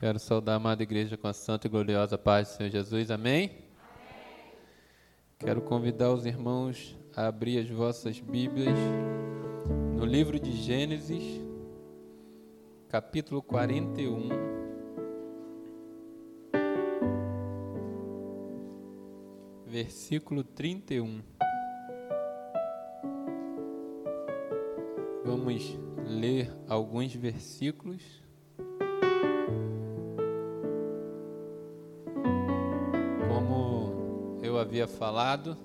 Quero saudar a amada igreja com a santa e gloriosa paz do Senhor Jesus. Amém? Amém? Quero convidar os irmãos a abrir as vossas Bíblias no livro de Gênesis, capítulo 41. Versículo 31. Vamos ler alguns versículos. Havia falado,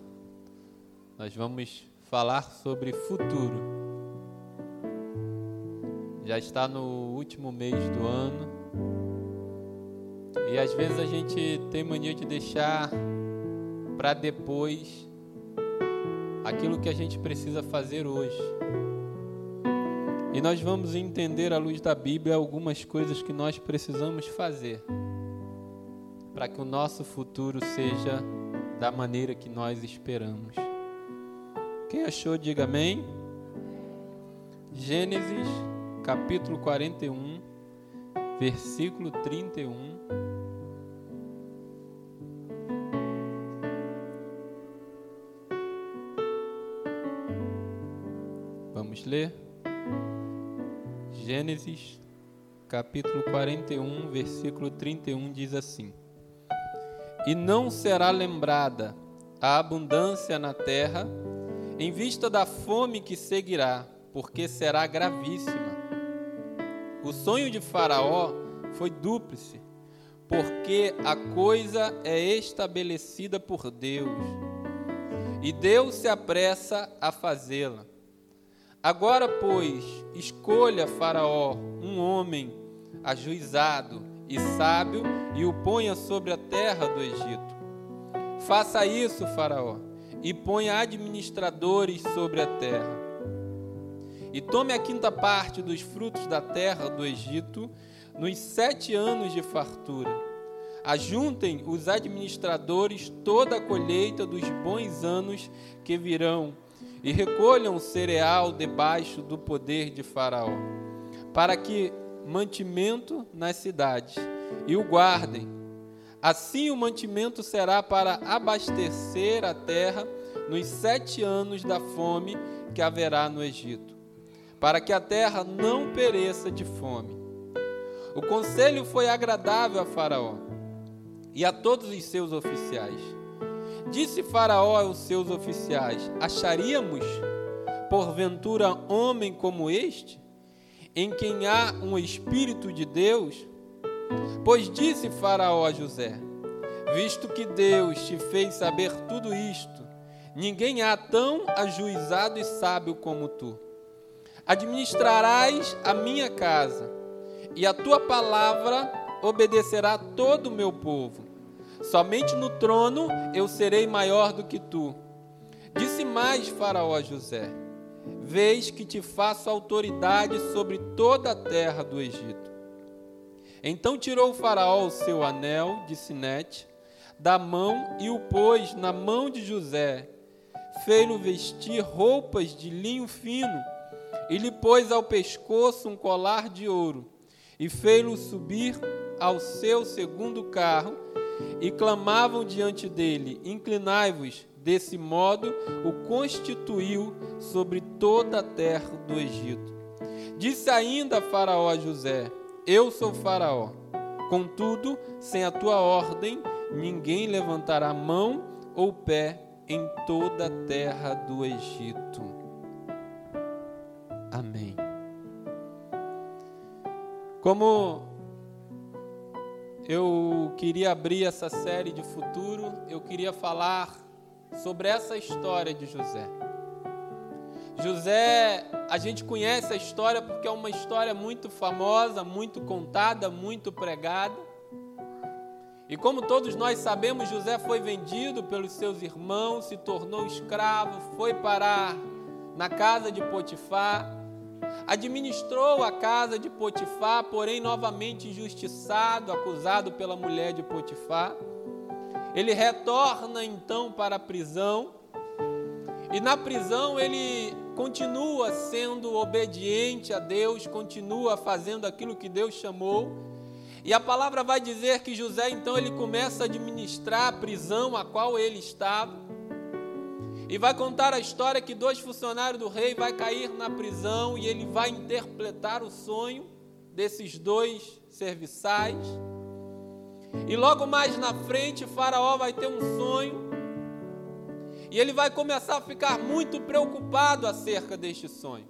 nós vamos falar sobre futuro. Já está no último mês do ano e às vezes a gente tem mania de deixar para depois aquilo que a gente precisa fazer hoje. E nós vamos entender à luz da Bíblia algumas coisas que nós precisamos fazer para que o nosso futuro seja da maneira que nós esperamos. Quem achou, diga amém. Gênesis, capítulo 41, versículo 31. Vamos ler? Gênesis, capítulo 41, versículo 31 diz assim: E não será lembrada a abundância na terra, em vista da fome que seguirá, porque será gravíssima. O sonho de Faraó foi dúplice, porque a coisa é estabelecida por Deus, e Deus se apressa a fazê-la. Agora, pois, escolha Faraó um homem ajuizado e sábio e o ponha sobre a terra do Egito. Faça isso, Faraó, e ponha administradores sobre a terra. E tome a quinta parte dos frutos da terra do Egito nos sete anos de fartura. Ajuntem os administradores toda a colheita dos bons anos que virão e recolham cereal debaixo do poder de Faraó, para que mantimento nas cidades e o guardem. Assim o mantimento será para abastecer a terra nos sete anos da fome que haverá no Egito, para que a terra não pereça de fome. O conselho foi agradável a Faraó e a todos os seus oficiais Disse Faraó aos seus oficiais: Acharíamos, porventura, homem como este, em quem há um Espírito de Deus? Pois disse Faraó a José: Visto que Deus te fez saber tudo isto, ninguém há tão ajuizado e sábio como tu. Administrarás a minha casa, e a tua palavra obedecerá todo o meu povo. Somente no trono eu serei maior do que tu. Disse mais Faraó a José: Vês que te faço autoridade sobre toda a terra do Egito. Então tirou o Faraó o seu anel de sinete da mão e o pôs na mão de José. Fez-lo vestir roupas de linho fino e lhe pôs ao pescoço um colar de ouro e fez-lo subir ao seu segundo carro e clamavam diante dele: Inclinai-vos. Desse modo o constituiu sobre toda a terra do Egito. Disse ainda Faraó a José: Eu sou Faraó. Contudo, sem a tua ordem, ninguém levantará mão ou pé em toda a terra do Egito. Amém. Como eu queria abrir essa série de futuro, eu queria falar sobre essa história de José. José, a gente conhece a história porque é uma história muito famosa, muito contada, muito pregada. E como todos nós sabemos, José foi vendido pelos seus irmãos, se tornou escravo, foi parar na casa de Potifar administrou a casa de Potifar, porém novamente injustiçado, acusado pela mulher de Potifar. Ele retorna então para a prisão e na prisão ele continua sendo obediente a Deus, continua fazendo aquilo que Deus chamou. E a palavra vai dizer que José então ele começa a administrar a prisão a qual ele estava. E vai contar a história que dois funcionários do rei vai cair na prisão e ele vai interpretar o sonho desses dois serviçais. E logo mais na frente, Faraó vai ter um sonho. E ele vai começar a ficar muito preocupado acerca deste sonho.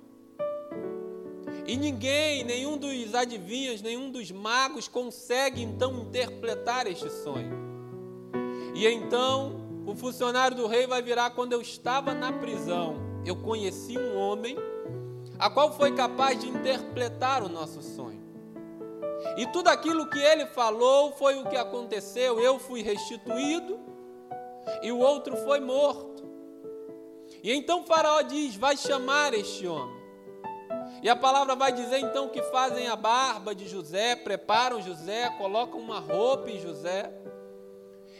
E ninguém, nenhum dos adivinhos, nenhum dos magos consegue então interpretar este sonho. E então o funcionário do rei vai virar quando eu estava na prisão. Eu conheci um homem a qual foi capaz de interpretar o nosso sonho. E tudo aquilo que ele falou foi o que aconteceu. Eu fui restituído e o outro foi morto. E então Faraó diz: Vai chamar este homem. E a palavra vai dizer então que fazem a barba de José, preparam José, colocam uma roupa em José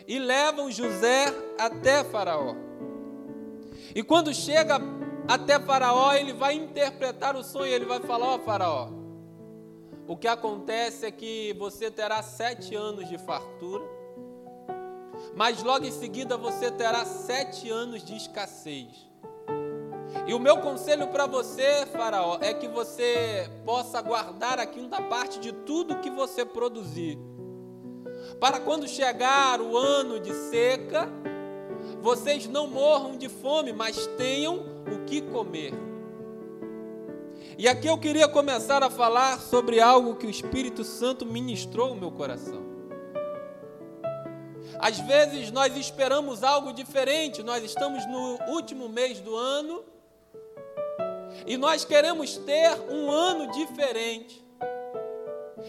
e levam José até Faraó. E quando chega até Faraó, ele vai interpretar o sonho, ele vai falar: Ó Faraó, o que acontece é que você terá sete anos de fartura, mas logo em seguida você terá sete anos de escassez. E o meu conselho para você, Faraó, é que você possa guardar a quinta parte de tudo que você produzir para quando chegar o ano de seca, vocês não morram de fome, mas tenham o que comer. E aqui eu queria começar a falar sobre algo que o Espírito Santo ministrou no meu coração. Às vezes nós esperamos algo diferente, nós estamos no último mês do ano e nós queremos ter um ano diferente.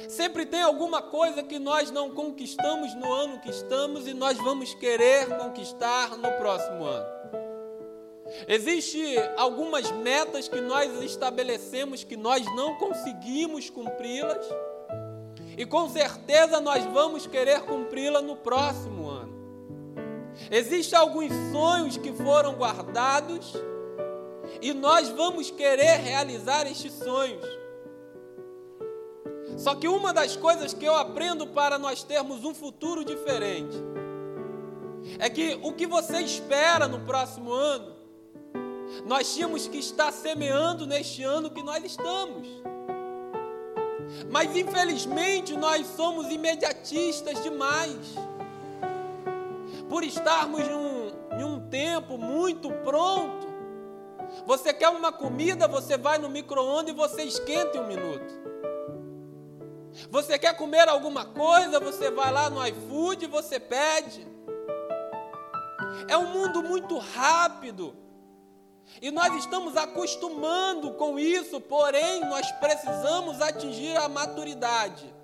Sempre tem alguma coisa que nós não conquistamos no ano que estamos e nós vamos querer conquistar no próximo ano. Existem algumas metas que nós estabelecemos que nós não conseguimos cumpri-las e com certeza nós vamos querer cumpri-la no próximo ano. Existem alguns sonhos que foram guardados e nós vamos querer realizar estes sonhos. Só que uma das coisas que eu aprendo para nós termos um futuro diferente é que o que você espera no próximo ano, nós tínhamos que estar semeando neste ano que nós estamos. Mas infelizmente nós somos imediatistas demais. Por estarmos em um, em um tempo muito pronto. Você quer uma comida, você vai no micro-ondas e você esquenta em um minuto. Você quer comer alguma coisa, você vai lá no iFood e você pede. É um mundo muito rápido. E nós estamos acostumando com isso, porém nós precisamos atingir a maturidade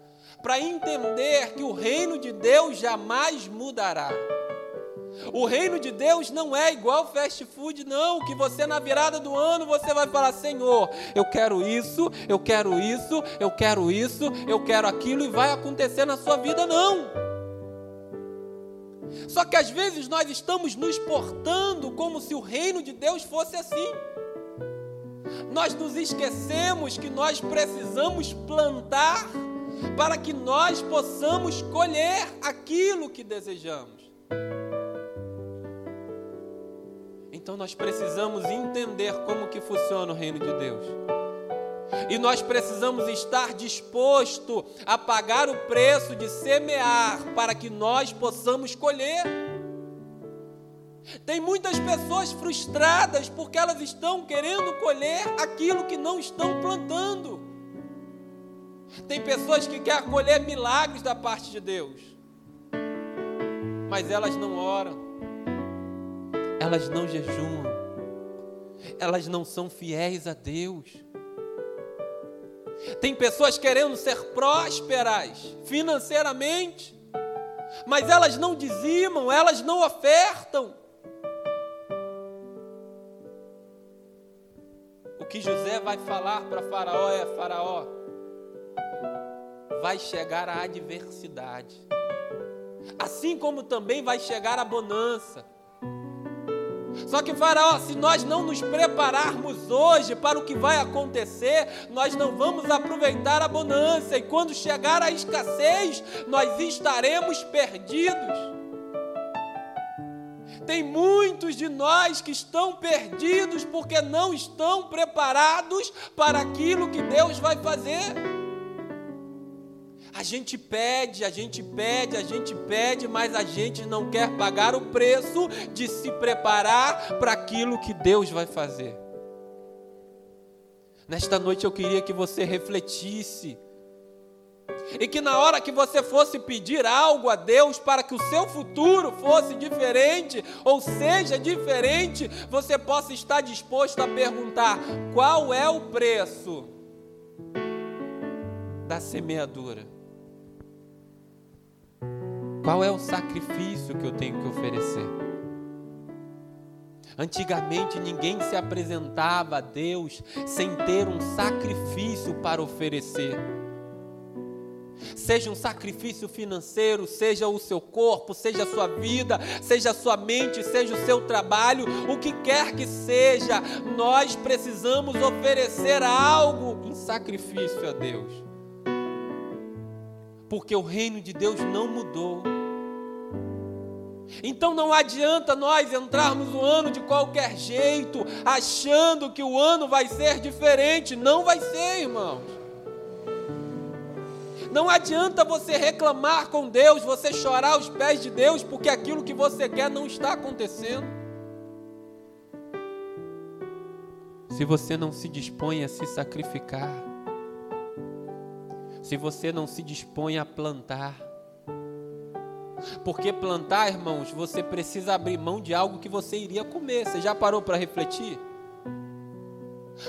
para entender que o reino de Deus jamais mudará. O reino de Deus não é igual fast food, não. Que você na virada do ano você vai falar: Senhor, eu quero isso, eu quero isso, eu quero isso, eu quero aquilo, e vai acontecer na sua vida, não. Só que às vezes nós estamos nos portando como se o reino de Deus fosse assim. Nós nos esquecemos que nós precisamos plantar para que nós possamos colher aquilo que desejamos. Então nós precisamos entender como que funciona o reino de Deus. E nós precisamos estar disposto a pagar o preço de semear para que nós possamos colher. Tem muitas pessoas frustradas porque elas estão querendo colher aquilo que não estão plantando. Tem pessoas que querem colher milagres da parte de Deus, mas elas não oram elas não jejuam, elas não são fiéis a Deus. Tem pessoas querendo ser prósperas financeiramente, mas elas não dizimam, elas não ofertam. O que José vai falar para Faraó é: Faraó, vai chegar a adversidade, assim como também vai chegar a bonança. Só que Faraó, se nós não nos prepararmos hoje para o que vai acontecer, nós não vamos aproveitar a bonança, e quando chegar a escassez, nós estaremos perdidos. Tem muitos de nós que estão perdidos porque não estão preparados para aquilo que Deus vai fazer. A gente pede, a gente pede, a gente pede, mas a gente não quer pagar o preço de se preparar para aquilo que Deus vai fazer. Nesta noite eu queria que você refletisse. E que na hora que você fosse pedir algo a Deus para que o seu futuro fosse diferente, ou seja diferente, você possa estar disposto a perguntar: qual é o preço da semeadura? Qual é o sacrifício que eu tenho que oferecer? Antigamente ninguém se apresentava a Deus sem ter um sacrifício para oferecer. Seja um sacrifício financeiro, seja o seu corpo, seja a sua vida, seja a sua mente, seja o seu trabalho, o que quer que seja, nós precisamos oferecer algo em sacrifício a Deus porque o reino de Deus não mudou. Então não adianta nós entrarmos no ano de qualquer jeito, achando que o ano vai ser diferente. Não vai ser, irmãos. Não adianta você reclamar com Deus, você chorar aos pés de Deus, porque aquilo que você quer não está acontecendo. Se você não se dispõe a se sacrificar, se você não se dispõe a plantar. Porque plantar, irmãos, você precisa abrir mão de algo que você iria comer. Você já parou para refletir?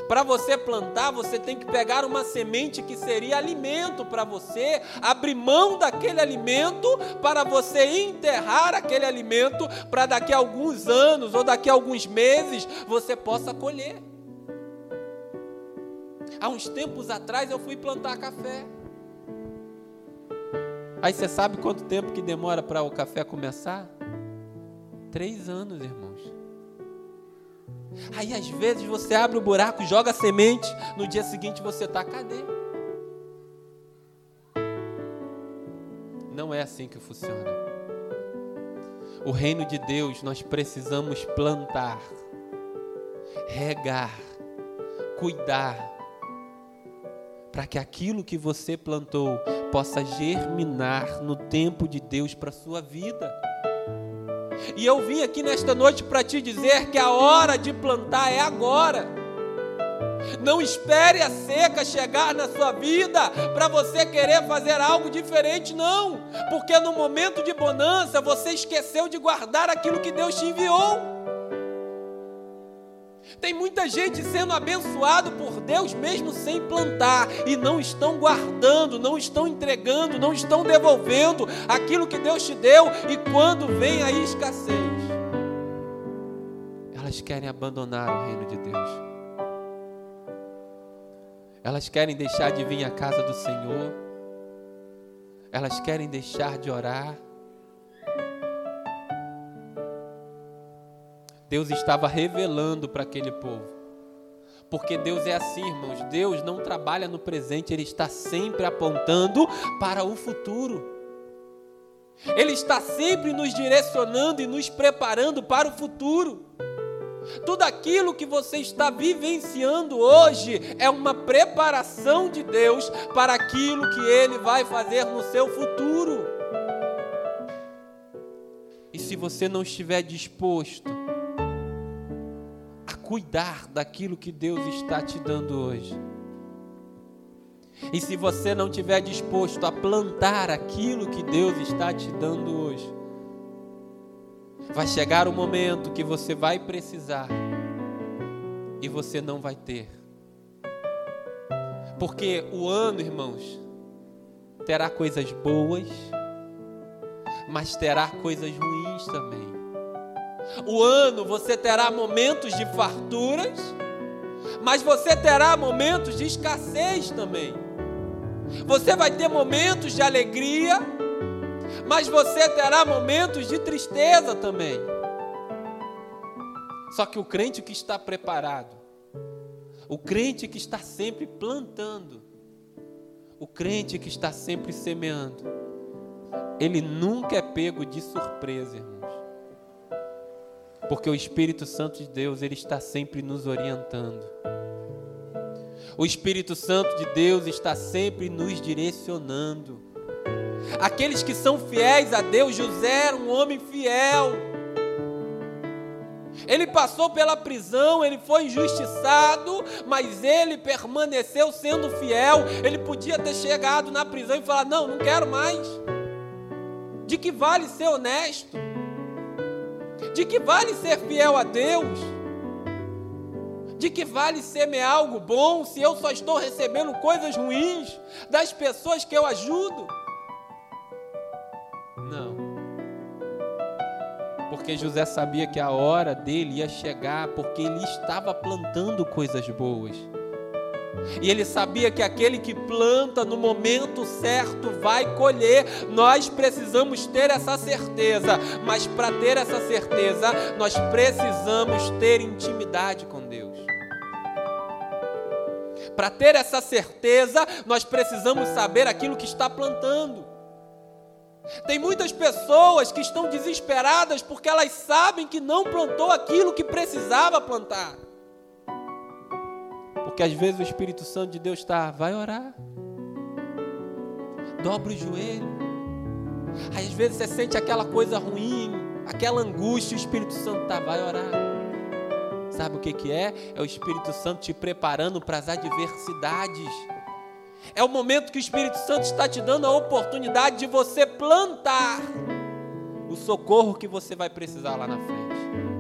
Para você plantar, você tem que pegar uma semente que seria alimento para você, abrir mão daquele alimento para você enterrar aquele alimento para daqui a alguns anos ou daqui a alguns meses você possa colher. Há uns tempos atrás eu fui plantar café. Aí você sabe quanto tempo que demora para o café começar? Três anos, irmãos. Aí às vezes você abre o buraco, joga a semente, no dia seguinte você está, cadê? Não é assim que funciona. O reino de Deus nós precisamos plantar, regar, cuidar, para que aquilo que você plantou possa germinar no tempo de Deus para a sua vida. E eu vim aqui nesta noite para te dizer que a hora de plantar é agora. Não espere a seca chegar na sua vida para você querer fazer algo diferente, não, porque no momento de bonança você esqueceu de guardar aquilo que Deus te enviou. Tem muita gente sendo abençoado por Deus mesmo sem plantar e não estão guardando, não estão entregando, não estão devolvendo aquilo que Deus te deu e quando vem a escassez, elas querem abandonar o reino de Deus. Elas querem deixar de vir à casa do Senhor. Elas querem deixar de orar. Deus estava revelando para aquele povo. Porque Deus é assim, irmãos. Deus não trabalha no presente, Ele está sempre apontando para o futuro. Ele está sempre nos direcionando e nos preparando para o futuro. Tudo aquilo que você está vivenciando hoje é uma preparação de Deus para aquilo que Ele vai fazer no seu futuro. E se você não estiver disposto cuidar daquilo que Deus está te dando hoje. E se você não estiver disposto a plantar aquilo que Deus está te dando hoje, vai chegar o momento que você vai precisar e você não vai ter. Porque o ano, irmãos, terá coisas boas, mas terá coisas ruins também. O ano você terá momentos de farturas, mas você terá momentos de escassez também. Você vai ter momentos de alegria, mas você terá momentos de tristeza também. Só que o crente que está preparado, o crente que está sempre plantando, o crente que está sempre semeando, ele nunca é pego de surpresa, irmãos. Porque o Espírito Santo de Deus, ele está sempre nos orientando. O Espírito Santo de Deus está sempre nos direcionando. Aqueles que são fiéis a Deus, José era um homem fiel. Ele passou pela prisão, ele foi injustiçado, mas ele permaneceu sendo fiel. Ele podia ter chegado na prisão e falar: Não, não quero mais. De que vale ser honesto? De que vale ser fiel a Deus? De que vale semear algo bom se eu só estou recebendo coisas ruins das pessoas que eu ajudo? Não. Porque José sabia que a hora dele ia chegar, porque ele estava plantando coisas boas. E ele sabia que aquele que planta no momento certo vai colher. Nós precisamos ter essa certeza, mas para ter essa certeza, nós precisamos ter intimidade com Deus. Para ter essa certeza, nós precisamos saber aquilo que está plantando. Tem muitas pessoas que estão desesperadas porque elas sabem que não plantou aquilo que precisava plantar. Porque às vezes o Espírito Santo de Deus está, vai orar. Dobra o joelho. Às vezes você sente aquela coisa ruim, aquela angústia, o Espírito Santo está, vai orar. Sabe o que, que é? É o Espírito Santo te preparando para as adversidades. É o momento que o Espírito Santo está te dando a oportunidade de você plantar o socorro que você vai precisar lá na frente.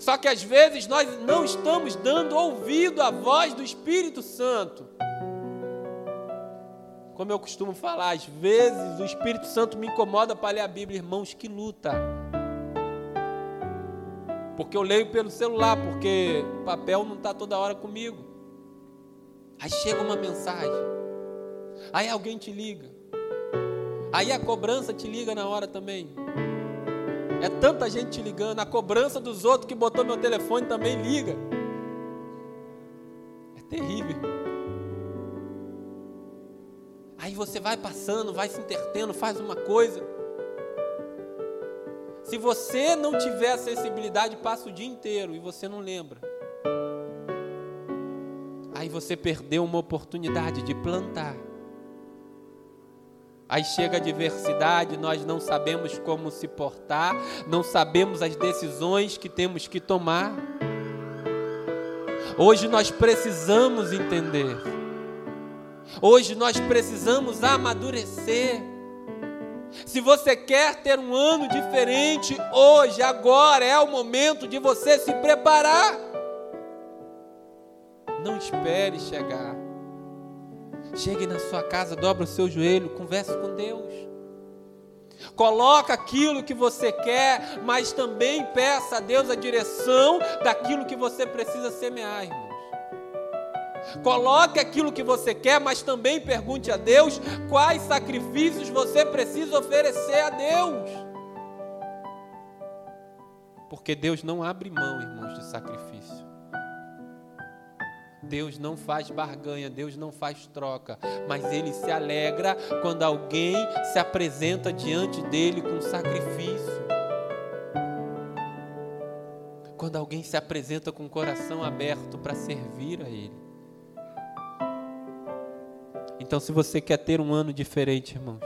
Só que às vezes nós não estamos dando ouvido à voz do Espírito Santo. Como eu costumo falar, às vezes o Espírito Santo me incomoda para ler a Bíblia, irmãos, que luta. Porque eu leio pelo celular, porque o papel não está toda hora comigo. Aí chega uma mensagem, aí alguém te liga, aí a cobrança te liga na hora também. É tanta gente te ligando, a cobrança dos outros que botou meu telefone também liga. É terrível. Aí você vai passando, vai se intertendo, faz uma coisa. Se você não tiver a sensibilidade, passa o dia inteiro e você não lembra. Aí você perdeu uma oportunidade de plantar. Aí chega a diversidade, nós não sabemos como se portar, não sabemos as decisões que temos que tomar. Hoje nós precisamos entender. Hoje nós precisamos amadurecer. Se você quer ter um ano diferente, hoje, agora é o momento de você se preparar. Não espere chegar. Chegue na sua casa, dobra o seu joelho, converse com Deus. Coloca aquilo que você quer, mas também peça a Deus a direção daquilo que você precisa semear, irmãos. Coloque aquilo que você quer, mas também pergunte a Deus quais sacrifícios você precisa oferecer a Deus. Porque Deus não abre mão, irmãos, de sacrifício. Deus não faz barganha, Deus não faz troca, mas Ele se alegra quando alguém se apresenta diante dele com sacrifício. Quando alguém se apresenta com o coração aberto para servir a Ele. Então, se você quer ter um ano diferente, irmãos,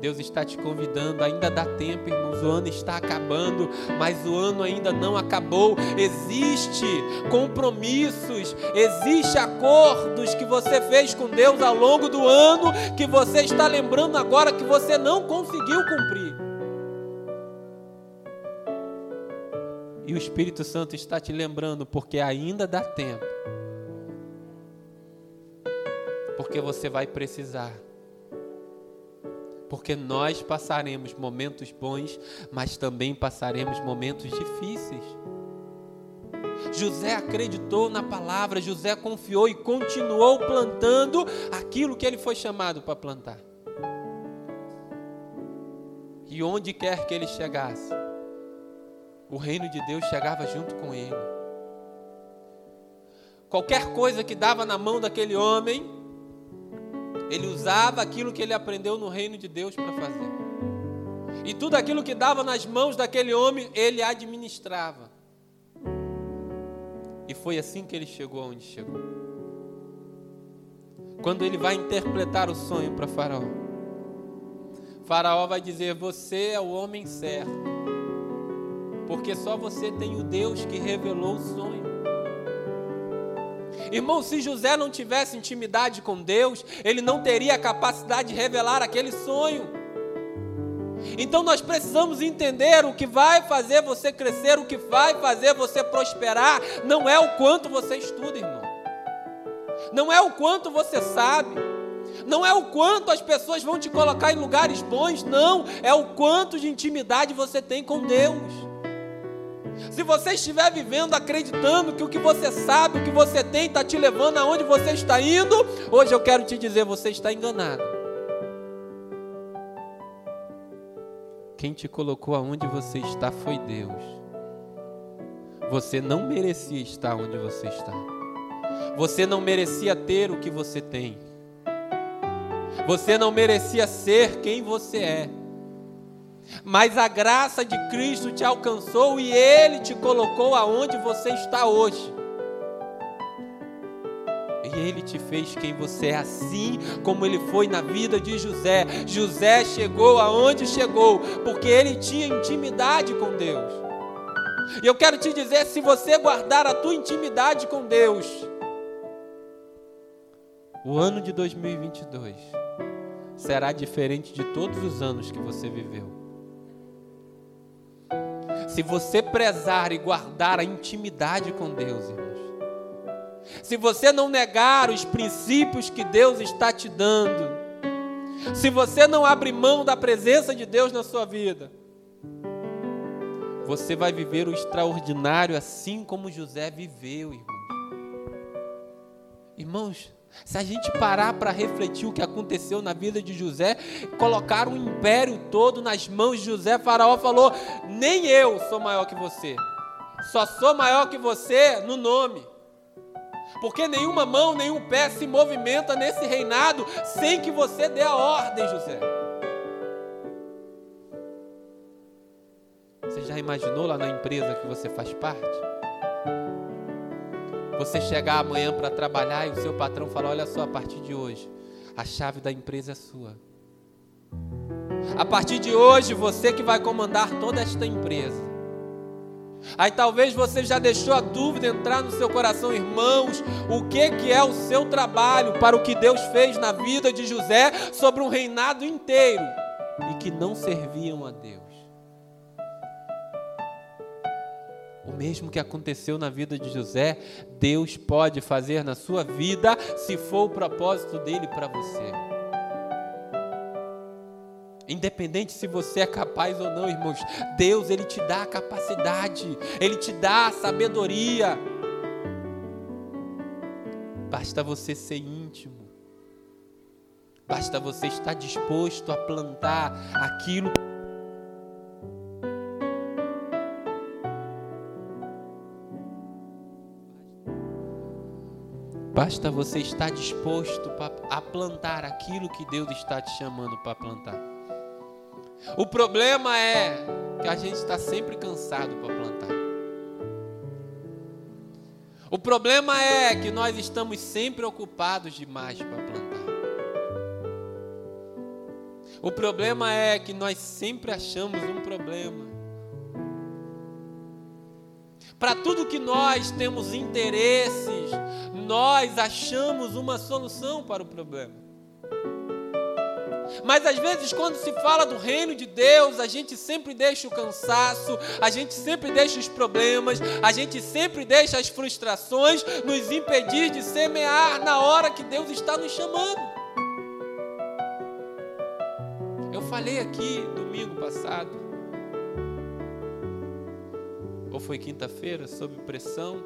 Deus está te convidando, ainda dá tempo, irmãos. O ano está acabando, mas o ano ainda não acabou. Existe compromissos, existe acordos que você fez com Deus ao longo do ano que você está lembrando agora que você não conseguiu cumprir. E o Espírito Santo está te lembrando porque ainda dá tempo. Porque você vai precisar porque nós passaremos momentos bons, mas também passaremos momentos difíceis. José acreditou na palavra, José confiou e continuou plantando aquilo que ele foi chamado para plantar. E onde quer que ele chegasse, o reino de Deus chegava junto com ele. Qualquer coisa que dava na mão daquele homem, ele usava aquilo que ele aprendeu no reino de Deus para fazer. E tudo aquilo que dava nas mãos daquele homem, ele administrava. E foi assim que ele chegou aonde chegou. Quando ele vai interpretar o sonho para Faraó, Faraó vai dizer: Você é o homem certo, porque só você tem o Deus que revelou o sonho. Irmão, se José não tivesse intimidade com Deus, ele não teria a capacidade de revelar aquele sonho. Então nós precisamos entender o que vai fazer você crescer, o que vai fazer você prosperar, não é o quanto você estuda, irmão. Não é o quanto você sabe. Não é o quanto as pessoas vão te colocar em lugares bons, não, é o quanto de intimidade você tem com Deus. Se você estiver vivendo acreditando que o que você sabe, o que você tem, está te levando aonde você está indo, hoje eu quero te dizer: você está enganado. Quem te colocou aonde você está foi Deus. Você não merecia estar onde você está. Você não merecia ter o que você tem. Você não merecia ser quem você é. Mas a graça de Cristo te alcançou e Ele te colocou aonde você está hoje. E Ele te fez quem você é, assim como Ele foi na vida de José. José chegou aonde chegou, porque ele tinha intimidade com Deus. E eu quero te dizer: se você guardar a tua intimidade com Deus, o ano de 2022 será diferente de todos os anos que você viveu. Se você prezar e guardar a intimidade com Deus, irmãos. Se você não negar os princípios que Deus está te dando. Se você não abrir mão da presença de Deus na sua vida. Você vai viver o extraordinário assim como José viveu, irmãos. Irmãos, se a gente parar para refletir o que aconteceu na vida de José, colocar o império todo nas mãos de José, Faraó falou: Nem eu sou maior que você, só sou maior que você no nome. Porque nenhuma mão, nenhum pé se movimenta nesse reinado sem que você dê a ordem, José. Você já imaginou lá na empresa que você faz parte? Você chegar amanhã para trabalhar e o seu patrão falar: Olha só, a partir de hoje, a chave da empresa é sua. A partir de hoje, você que vai comandar toda esta empresa. Aí talvez você já deixou a dúvida entrar no seu coração, irmãos, o que que é o seu trabalho para o que Deus fez na vida de José sobre um reinado inteiro e que não serviam a Deus. Mesmo que aconteceu na vida de José, Deus pode fazer na sua vida, se for o propósito dele para você. Independente se você é capaz ou não, irmãos, Deus ele te dá a capacidade, ele te dá a sabedoria. Basta você ser íntimo. Basta você estar disposto a plantar aquilo Basta você estar disposto a plantar aquilo que Deus está te chamando para plantar. O problema é que a gente está sempre cansado para plantar. O problema é que nós estamos sempre ocupados demais para plantar. O problema é que nós sempre achamos um problema. Para tudo que nós temos interesses, nós achamos uma solução para o problema. Mas às vezes, quando se fala do reino de Deus, a gente sempre deixa o cansaço, a gente sempre deixa os problemas, a gente sempre deixa as frustrações nos impedir de semear na hora que Deus está nos chamando. Eu falei aqui domingo passado, foi quinta-feira, sob pressão.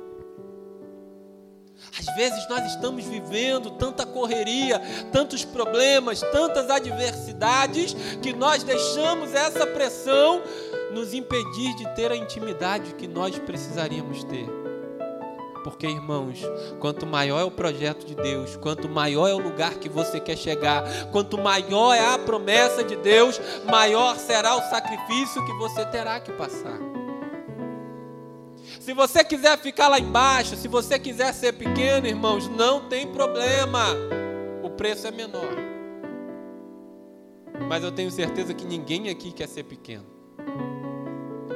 Às vezes nós estamos vivendo tanta correria, tantos problemas, tantas adversidades, que nós deixamos essa pressão nos impedir de ter a intimidade que nós precisaríamos ter. Porque, irmãos, quanto maior é o projeto de Deus, quanto maior é o lugar que você quer chegar, quanto maior é a promessa de Deus, maior será o sacrifício que você terá que passar. Se você quiser ficar lá embaixo, se você quiser ser pequeno, irmãos, não tem problema. O preço é menor. Mas eu tenho certeza que ninguém aqui quer ser pequeno.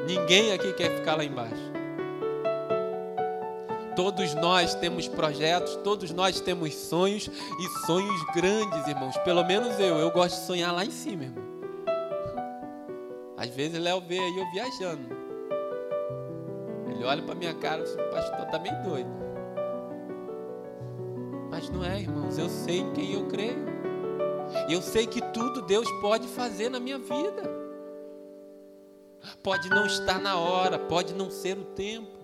Ninguém aqui quer ficar lá embaixo. Todos nós temos projetos, todos nós temos sonhos e sonhos grandes, irmãos. Pelo menos eu, eu gosto de sonhar lá em cima, irmão. Às vezes Léo vê aí eu viajando. Ele olha para minha cara e fala, o pastor tá meio doido. Mas não é, irmãos, eu sei em quem eu creio. Eu sei que tudo Deus pode fazer na minha vida. Pode não estar na hora, pode não ser o tempo.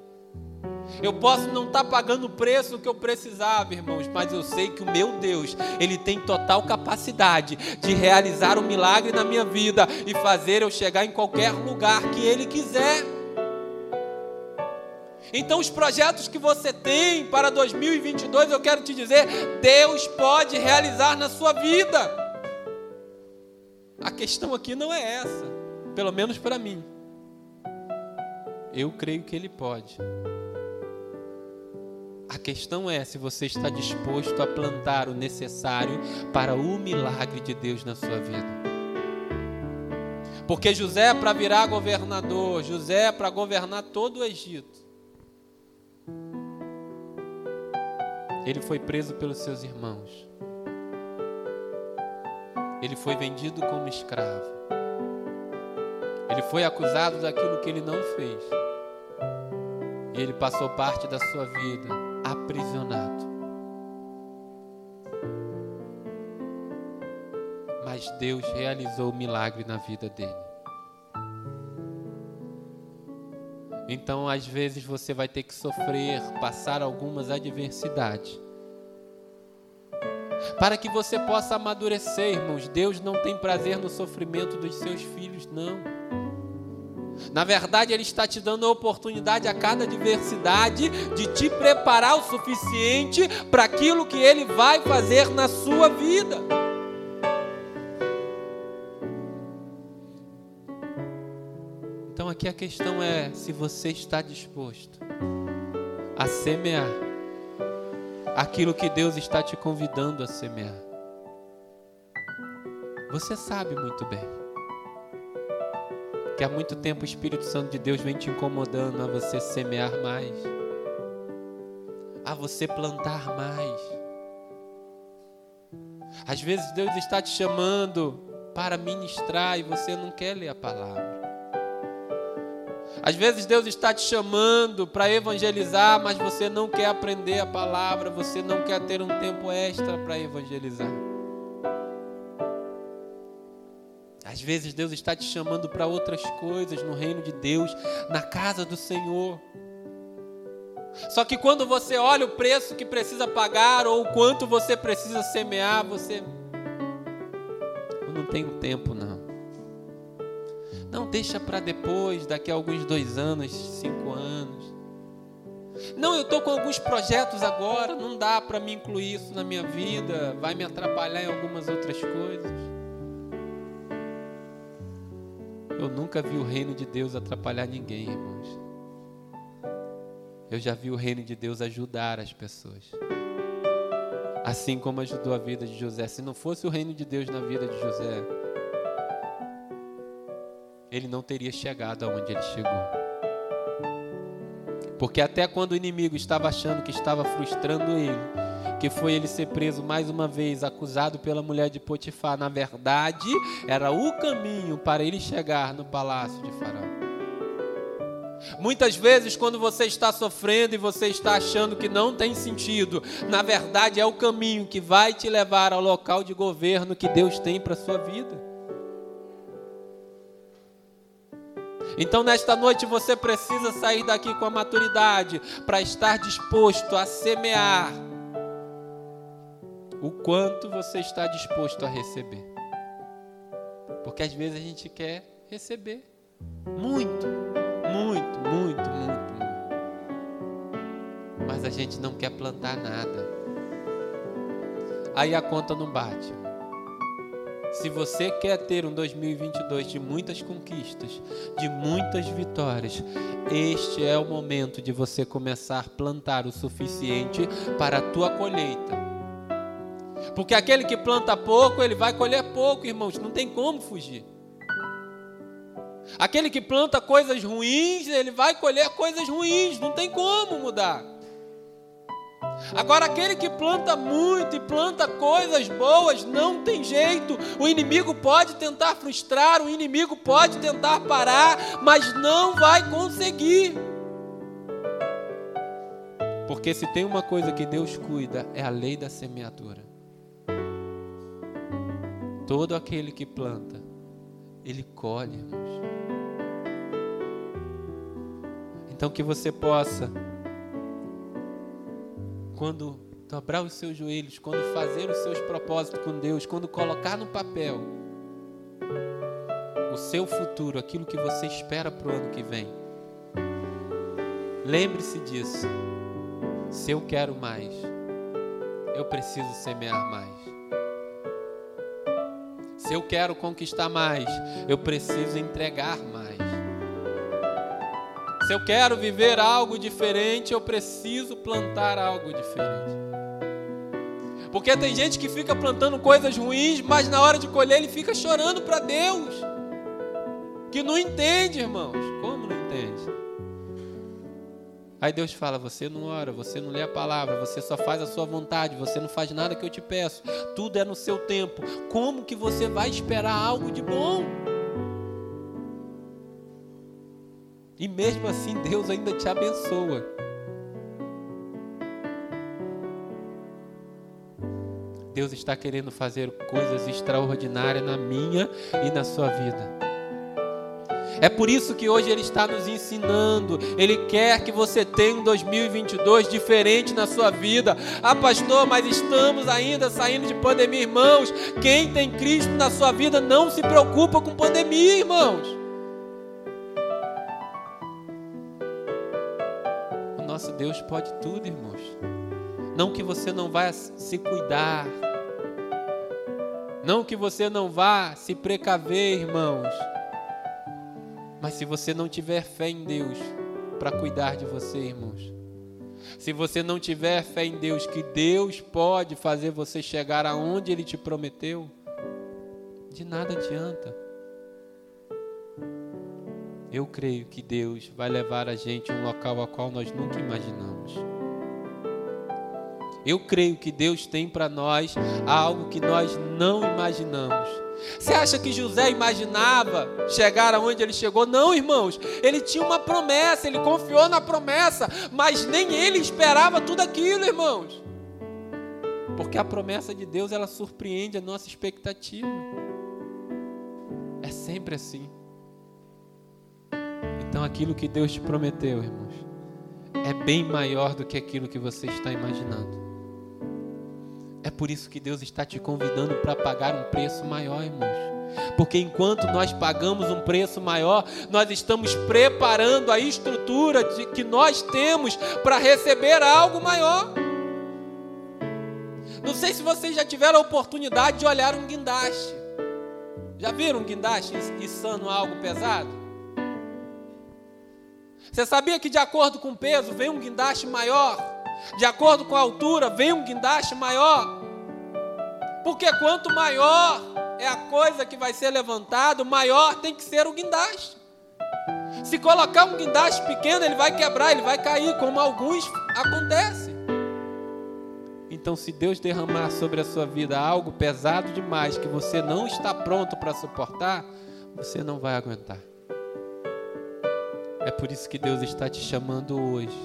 Eu posso não estar pagando o preço que eu precisava, irmãos, mas eu sei que o meu Deus, Ele tem total capacidade de realizar um milagre na minha vida e fazer eu chegar em qualquer lugar que Ele quiser. Então, os projetos que você tem para 2022, eu quero te dizer, Deus pode realizar na sua vida. A questão aqui não é essa, pelo menos para mim. Eu creio que Ele pode. A questão é se você está disposto a plantar o necessário para o milagre de Deus na sua vida. Porque José é para virar governador, José é para governar todo o Egito. Ele foi preso pelos seus irmãos. Ele foi vendido como escravo. Ele foi acusado daquilo que ele não fez. E ele passou parte da sua vida aprisionado. Mas Deus realizou o milagre na vida dele. Então, às vezes, você vai ter que sofrer, passar algumas adversidades. Para que você possa amadurecer, irmãos. Deus não tem prazer no sofrimento dos seus filhos, não. Na verdade, Ele está te dando a oportunidade a cada adversidade de te preparar o suficiente para aquilo que Ele vai fazer na sua vida. Aqui a questão é se você está disposto a semear aquilo que Deus está te convidando a semear. Você sabe muito bem que há muito tempo o Espírito Santo de Deus vem te incomodando a você semear mais, a você plantar mais. Às vezes Deus está te chamando para ministrar e você não quer ler a palavra. Às vezes Deus está te chamando para evangelizar, mas você não quer aprender a palavra, você não quer ter um tempo extra para evangelizar. Às vezes Deus está te chamando para outras coisas no reino de Deus, na casa do Senhor. Só que quando você olha o preço que precisa pagar ou o quanto você precisa semear, você. Eu não tenho tempo, não. Deixa para depois, daqui a alguns dois anos, cinco anos. Não, eu estou com alguns projetos agora, não dá para me incluir isso na minha vida, vai me atrapalhar em algumas outras coisas. Eu nunca vi o reino de Deus atrapalhar ninguém, irmãos. Eu já vi o reino de Deus ajudar as pessoas. Assim como ajudou a vida de José. Se não fosse o reino de Deus na vida de José, ele não teria chegado aonde ele chegou. Porque até quando o inimigo estava achando que estava frustrando ele, que foi ele ser preso mais uma vez, acusado pela mulher de Potifar. Na verdade, era o caminho para ele chegar no palácio de Faraó. Muitas vezes, quando você está sofrendo e você está achando que não tem sentido, na verdade é o caminho que vai te levar ao local de governo que Deus tem para a sua vida. Então, nesta noite, você precisa sair daqui com a maturidade para estar disposto a semear o quanto você está disposto a receber. Porque às vezes a gente quer receber. Muito, muito, muito, muito, muito. Mas a gente não quer plantar nada. Aí a conta não bate. Se você quer ter um 2022 de muitas conquistas, de muitas vitórias, este é o momento de você começar a plantar o suficiente para a tua colheita. Porque aquele que planta pouco, ele vai colher pouco, irmãos, não tem como fugir. Aquele que planta coisas ruins, ele vai colher coisas ruins, não tem como mudar. Agora, aquele que planta muito e planta coisas boas, não tem jeito. O inimigo pode tentar frustrar, o inimigo pode tentar parar, mas não vai conseguir. Porque se tem uma coisa que Deus cuida, é a lei da semeadura. Todo aquele que planta, ele colhe, irmãos. Então que você possa quando dobrar os seus joelhos, quando fazer os seus propósitos com Deus, quando colocar no papel o seu futuro, aquilo que você espera para o ano que vem. Lembre-se disso. Se eu quero mais, eu preciso semear mais. Se eu quero conquistar mais, eu preciso entregar mais. Se eu quero viver algo diferente, eu preciso plantar algo diferente. Porque tem gente que fica plantando coisas ruins, mas na hora de colher ele fica chorando para Deus. Que não entende, irmãos. Como não entende? Aí Deus fala: Você não ora, você não lê a palavra, você só faz a sua vontade, você não faz nada que eu te peço, tudo é no seu tempo. Como que você vai esperar algo de bom? E mesmo assim, Deus ainda te abençoa. Deus está querendo fazer coisas extraordinárias na minha e na sua vida. É por isso que hoje Ele está nos ensinando. Ele quer que você tenha um 2022 diferente na sua vida. Ah, pastor, mas estamos ainda saindo de pandemia, irmãos. Quem tem Cristo na sua vida não se preocupa com pandemia, irmãos. Deus pode tudo, irmãos. Não que você não vá se cuidar. Não que você não vá se precaver, irmãos. Mas se você não tiver fé em Deus para cuidar de você, irmãos. Se você não tiver fé em Deus, que Deus pode fazer você chegar aonde Ele te prometeu, de nada adianta. Eu creio que Deus vai levar a gente a um local ao qual nós nunca imaginamos. Eu creio que Deus tem para nós algo que nós não imaginamos. Você acha que José imaginava chegar aonde ele chegou? Não, irmãos. Ele tinha uma promessa, ele confiou na promessa, mas nem ele esperava tudo aquilo, irmãos. Porque a promessa de Deus, ela surpreende a nossa expectativa. É sempre assim. Então aquilo que Deus te prometeu, irmãos, é bem maior do que aquilo que você está imaginando. É por isso que Deus está te convidando para pagar um preço maior, irmãos. Porque enquanto nós pagamos um preço maior, nós estamos preparando a estrutura de, que nós temos para receber algo maior. Não sei se vocês já tiveram a oportunidade de olhar um guindaste. Já viram um guindaste içando algo pesado? Você sabia que de acordo com o peso vem um guindaste maior? De acordo com a altura vem um guindaste maior? Porque quanto maior é a coisa que vai ser levantada, maior tem que ser o guindaste. Se colocar um guindaste pequeno, ele vai quebrar, ele vai cair, como alguns acontece. Então, se Deus derramar sobre a sua vida algo pesado demais que você não está pronto para suportar, você não vai aguentar. É por isso que Deus está te chamando hoje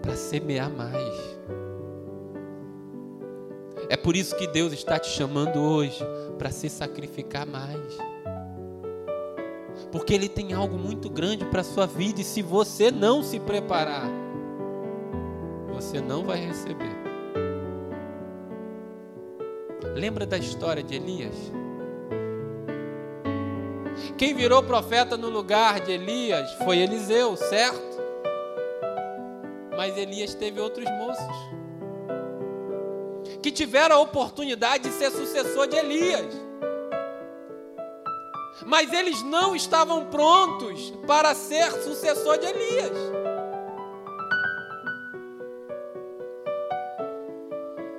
para semear mais. É por isso que Deus está te chamando hoje para se sacrificar mais. Porque Ele tem algo muito grande para a sua vida e se você não se preparar, você não vai receber. Lembra da história de Elias? Quem virou profeta no lugar de Elias foi Eliseu, certo? Mas Elias teve outros moços que tiveram a oportunidade de ser sucessor de Elias. Mas eles não estavam prontos para ser sucessor de Elias.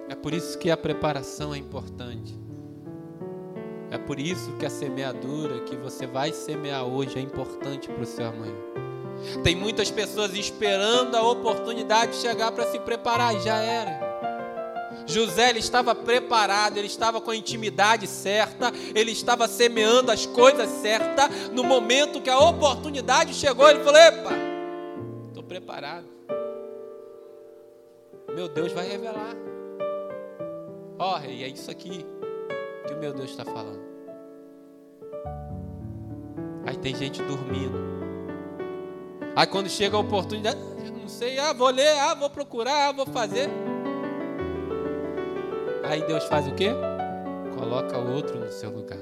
É por isso que a preparação é importante. É por isso que a semeadura que você vai semear hoje é importante para o seu amanhã. Tem muitas pessoas esperando a oportunidade chegar para se preparar, e já era. José ele estava preparado, ele estava com a intimidade certa, ele estava semeando as coisas certas. No momento que a oportunidade chegou, ele falou: Epa, estou preparado. Meu Deus vai revelar. Ó, oh, rei, é isso aqui que o meu Deus está falando. Aí tem gente dormindo. Aí quando chega a oportunidade, não sei, ah, vou ler, ah, vou procurar, ah, vou fazer. Aí Deus faz o quê? Coloca o outro no seu lugar.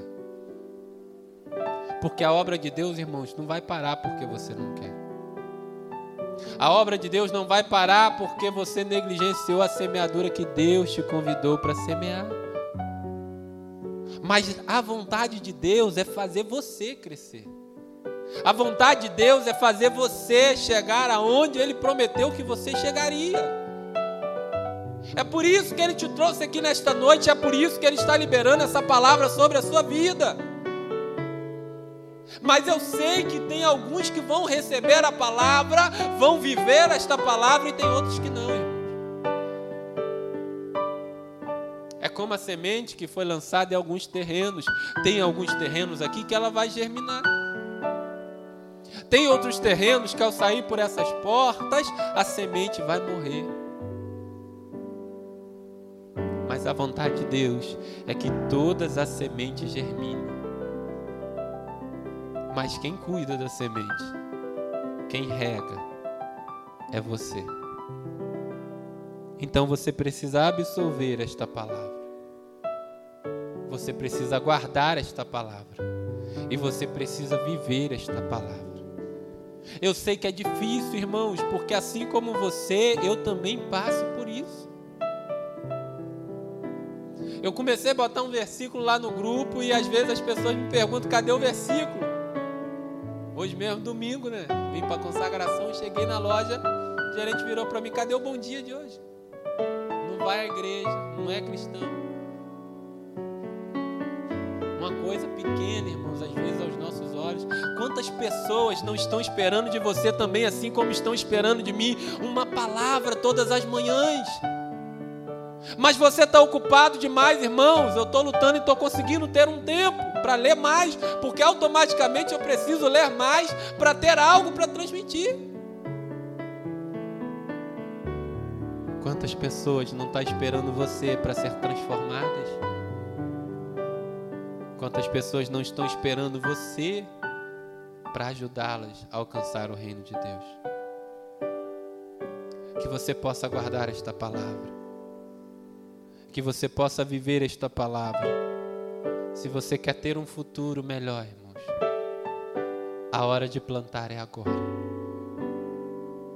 Porque a obra de Deus, irmãos, não vai parar porque você não quer. A obra de Deus não vai parar porque você negligenciou a semeadura que Deus te convidou para semear. Mas a vontade de Deus é fazer você crescer. A vontade de Deus é fazer você chegar aonde Ele prometeu que você chegaria. É por isso que Ele te trouxe aqui nesta noite, é por isso que Ele está liberando essa palavra sobre a sua vida. Mas eu sei que tem alguns que vão receber a palavra, vão viver esta palavra e tem outros que não, como a semente que foi lançada em alguns terrenos. Tem alguns terrenos aqui que ela vai germinar. Tem outros terrenos que ao sair por essas portas, a semente vai morrer. Mas a vontade de Deus é que todas as sementes germinem. Mas quem cuida da semente, quem rega, é você. Então você precisa absorver esta palavra. Você precisa guardar esta palavra. E você precisa viver esta palavra. Eu sei que é difícil, irmãos, porque assim como você, eu também passo por isso. Eu comecei a botar um versículo lá no grupo e às vezes as pessoas me perguntam: cadê o versículo? Hoje mesmo, domingo, né? Vim para consagração, cheguei na loja, o gerente virou para mim: cadê o bom dia de hoje? Não vai à igreja, não é cristão. Coisa pequena, irmãos, às vezes aos nossos olhos. Quantas pessoas não estão esperando de você também, assim como estão esperando de mim, uma palavra todas as manhãs? Mas você está ocupado demais, irmãos. Eu estou lutando e estou conseguindo ter um tempo para ler mais, porque automaticamente eu preciso ler mais para ter algo para transmitir. Quantas pessoas não estão tá esperando você para ser transformadas? Quantas pessoas não estão esperando você para ajudá-las a alcançar o reino de Deus? Que você possa guardar esta palavra. Que você possa viver esta palavra. Se você quer ter um futuro melhor, irmãos, a hora de plantar é agora.